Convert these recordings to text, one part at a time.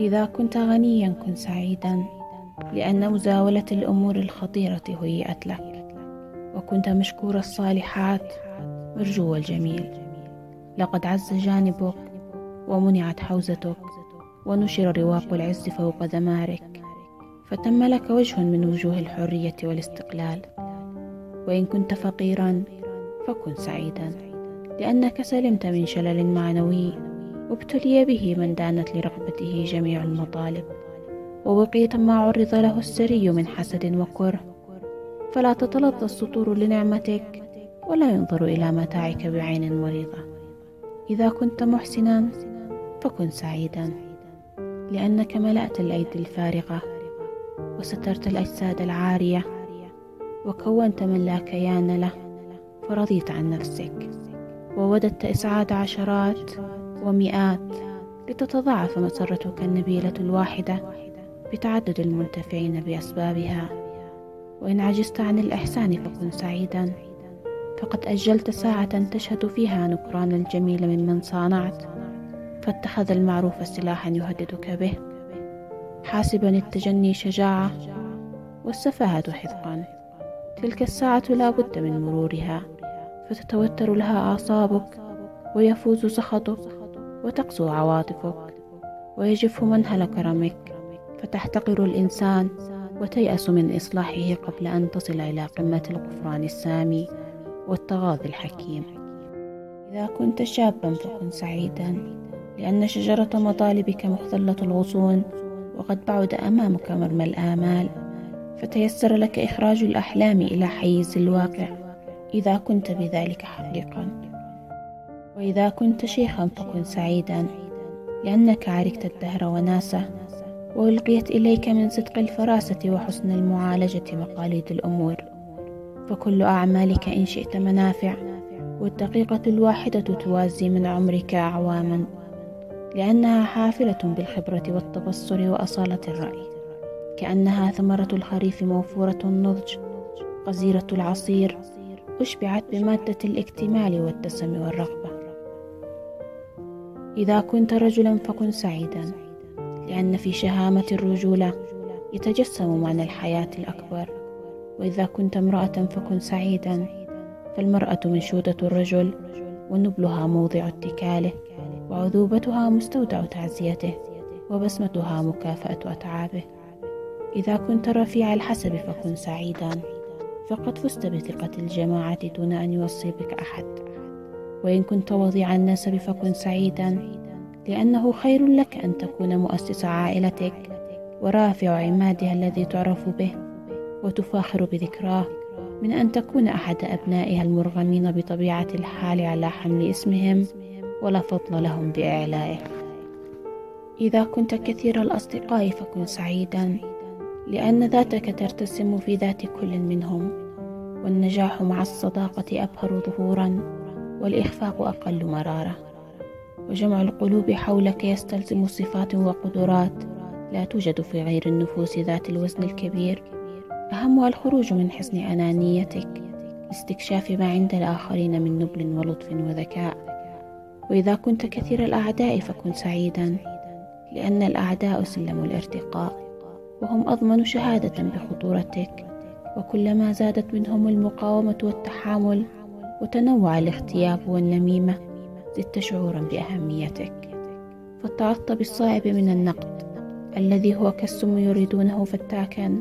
إذا كنت غنيا كن سعيدا لأن مزاولة الأمور الخطيرة هيئت لك. وكنت مشكور الصالحات مرجو الجميل. لقد عز جانبك ومنعت حوزتك ونشر رواق العز فوق دمارك فتم لك وجه من وجوه الحرية والاستقلال. وإن كنت فقيرا فكن سعيدا لأنك سلمت من شلل معنوي. وابتلي به من دانت لرغبته جميع المطالب ووقيت ما عرض له السري من حسد وكره. فلا تتلظى السطور لنعمتك ولا ينظر إلى متاعك بعين مريضة. إذا كنت محسنا فكن سعيدا لأنك ملأت الأيدي الفارغة وسترت الأجساد العارية وكونت من لا كيان له فرضيت عن نفسك. ووددت إسعاد عشرات ومئات لتتضاعف مسرتك النبيلة الواحدة بتعدد المنتفعين بأسبابها. وإن عجزت عن الإحسان فكن سعيدا. فقد أجلت ساعة تشهد فيها نكران الجميل ممن صانعت. فاتخذ المعروف سلاحا يهددك به. حاسبا التجني شجاعة والسفاهة حذقا تلك الساعة لا بد من مرورها. فتتوتر لها أعصابك ويفوز سخطك. وتقسو عواطفك ويجف منهل كرمك فتحتقر الإنسان وتيأس من إصلاحه قبل أن تصل إلى قمة الغفران السامي والتغاضي الحكيم. إذا كنت شابا فكن سعيدا لأن شجرة مطالبك مختلة الغصون وقد بعد أمامك مرمى الآمال. فتيسر لك إخراج الأحلام إلى حيز الواقع إذا كنت بذلك حقيقا وإذا كنت شيخا فكن سعيدا لأنك عركت الدهر وناسه وألقيت إليك من صدق الفراسة وحسن المعالجة مقاليد الأمور. فكل أعمالك إن شئت منافع والدقيقة الواحدة توازي من عمرك أعواما لأنها حافلة بالخبرة والتبصر وأصالة الرأي. كأنها ثمرة الخريف موفورة النضج غزيرة العصير أشبعت بمادة الاكتمال والدسم والرغبة. إذا كنت رجلا فكن سعيدا لأن في شهامة الرجولة يتجسم معنى الحياة الأكبر. وإذا كنت امرأة فكن سعيدا فالمرأة منشودة الرجل ونبلها موضع اتكاله وعذوبتها مستودع تعزيته وبسمتها مكافأة أتعابه. إذا كنت رفيع الحسب فكن سعيدا فقد فزت بثقة الجماعة دون أن يوصي بك أحد. وإن كنت وضيع النسب فكن سعيدا لأنه خير لك أن تكون مؤسس عائلتك ورافع عمادها الذي تعرف به وتفاخر بذكراه من أن تكون أحد أبنائها المرغمين بطبيعة الحال على حمل اسمهم ولا فضل لهم بإعلائه. إذا كنت كثير الأصدقاء فكن سعيدا لأن ذاتك ترتسم في ذات كل منهم والنجاح مع الصداقة أبهر ظهورا. والإخفاق أقل مرارة. وجمع القلوب حولك يستلزم صفات وقدرات لا توجد في غير النفوس ذات الوزن الكبير. أهمها الخروج من حصن أنانيتك لاستكشاف ما عند الآخرين من نبل ولطف وذكاء. وإذا كنت كثير الأعداء فكن سعيدا لأن الأعداء سلم الارتقاء وهم أضمن شهادة بخطورتك. وكلما زادت منهم المقاومة والتحامل وتنوع الاغتياب والنميمة زدت شعورا بأهميتك. فاتعظت بالصائب من النقد الذي هو كالسم يريدونه فتاكا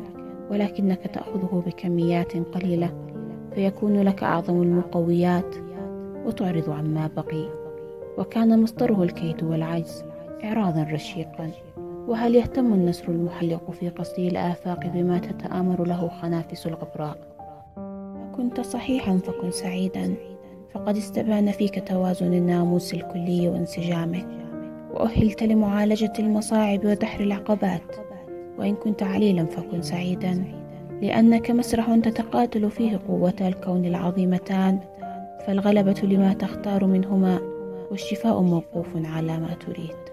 ولكنك تأخذه بكميات قليلة فيكون لك أعظم المقويات وتعرض عما بقي. وكان مصدره الكيد والعجز إعراضا رشيقا. وهل يهتم النسر المحلق في قصي الآفاق بما تتآمر له خنافس الغبراء؟ كنت صحيحا فكن سعيدا. فقد استبان فيك توازن الناموس الكلي وانسجامه. وأهلت لمعالجة المصاعب ودحر العقبات. وإن كنت عليلا فكن سعيدا. لأنك مسرح تتقاتل فيه قوتا الكون العظيمتان. فالغلبة لما تختار منهما. والشفاء موقوف على ما تريد.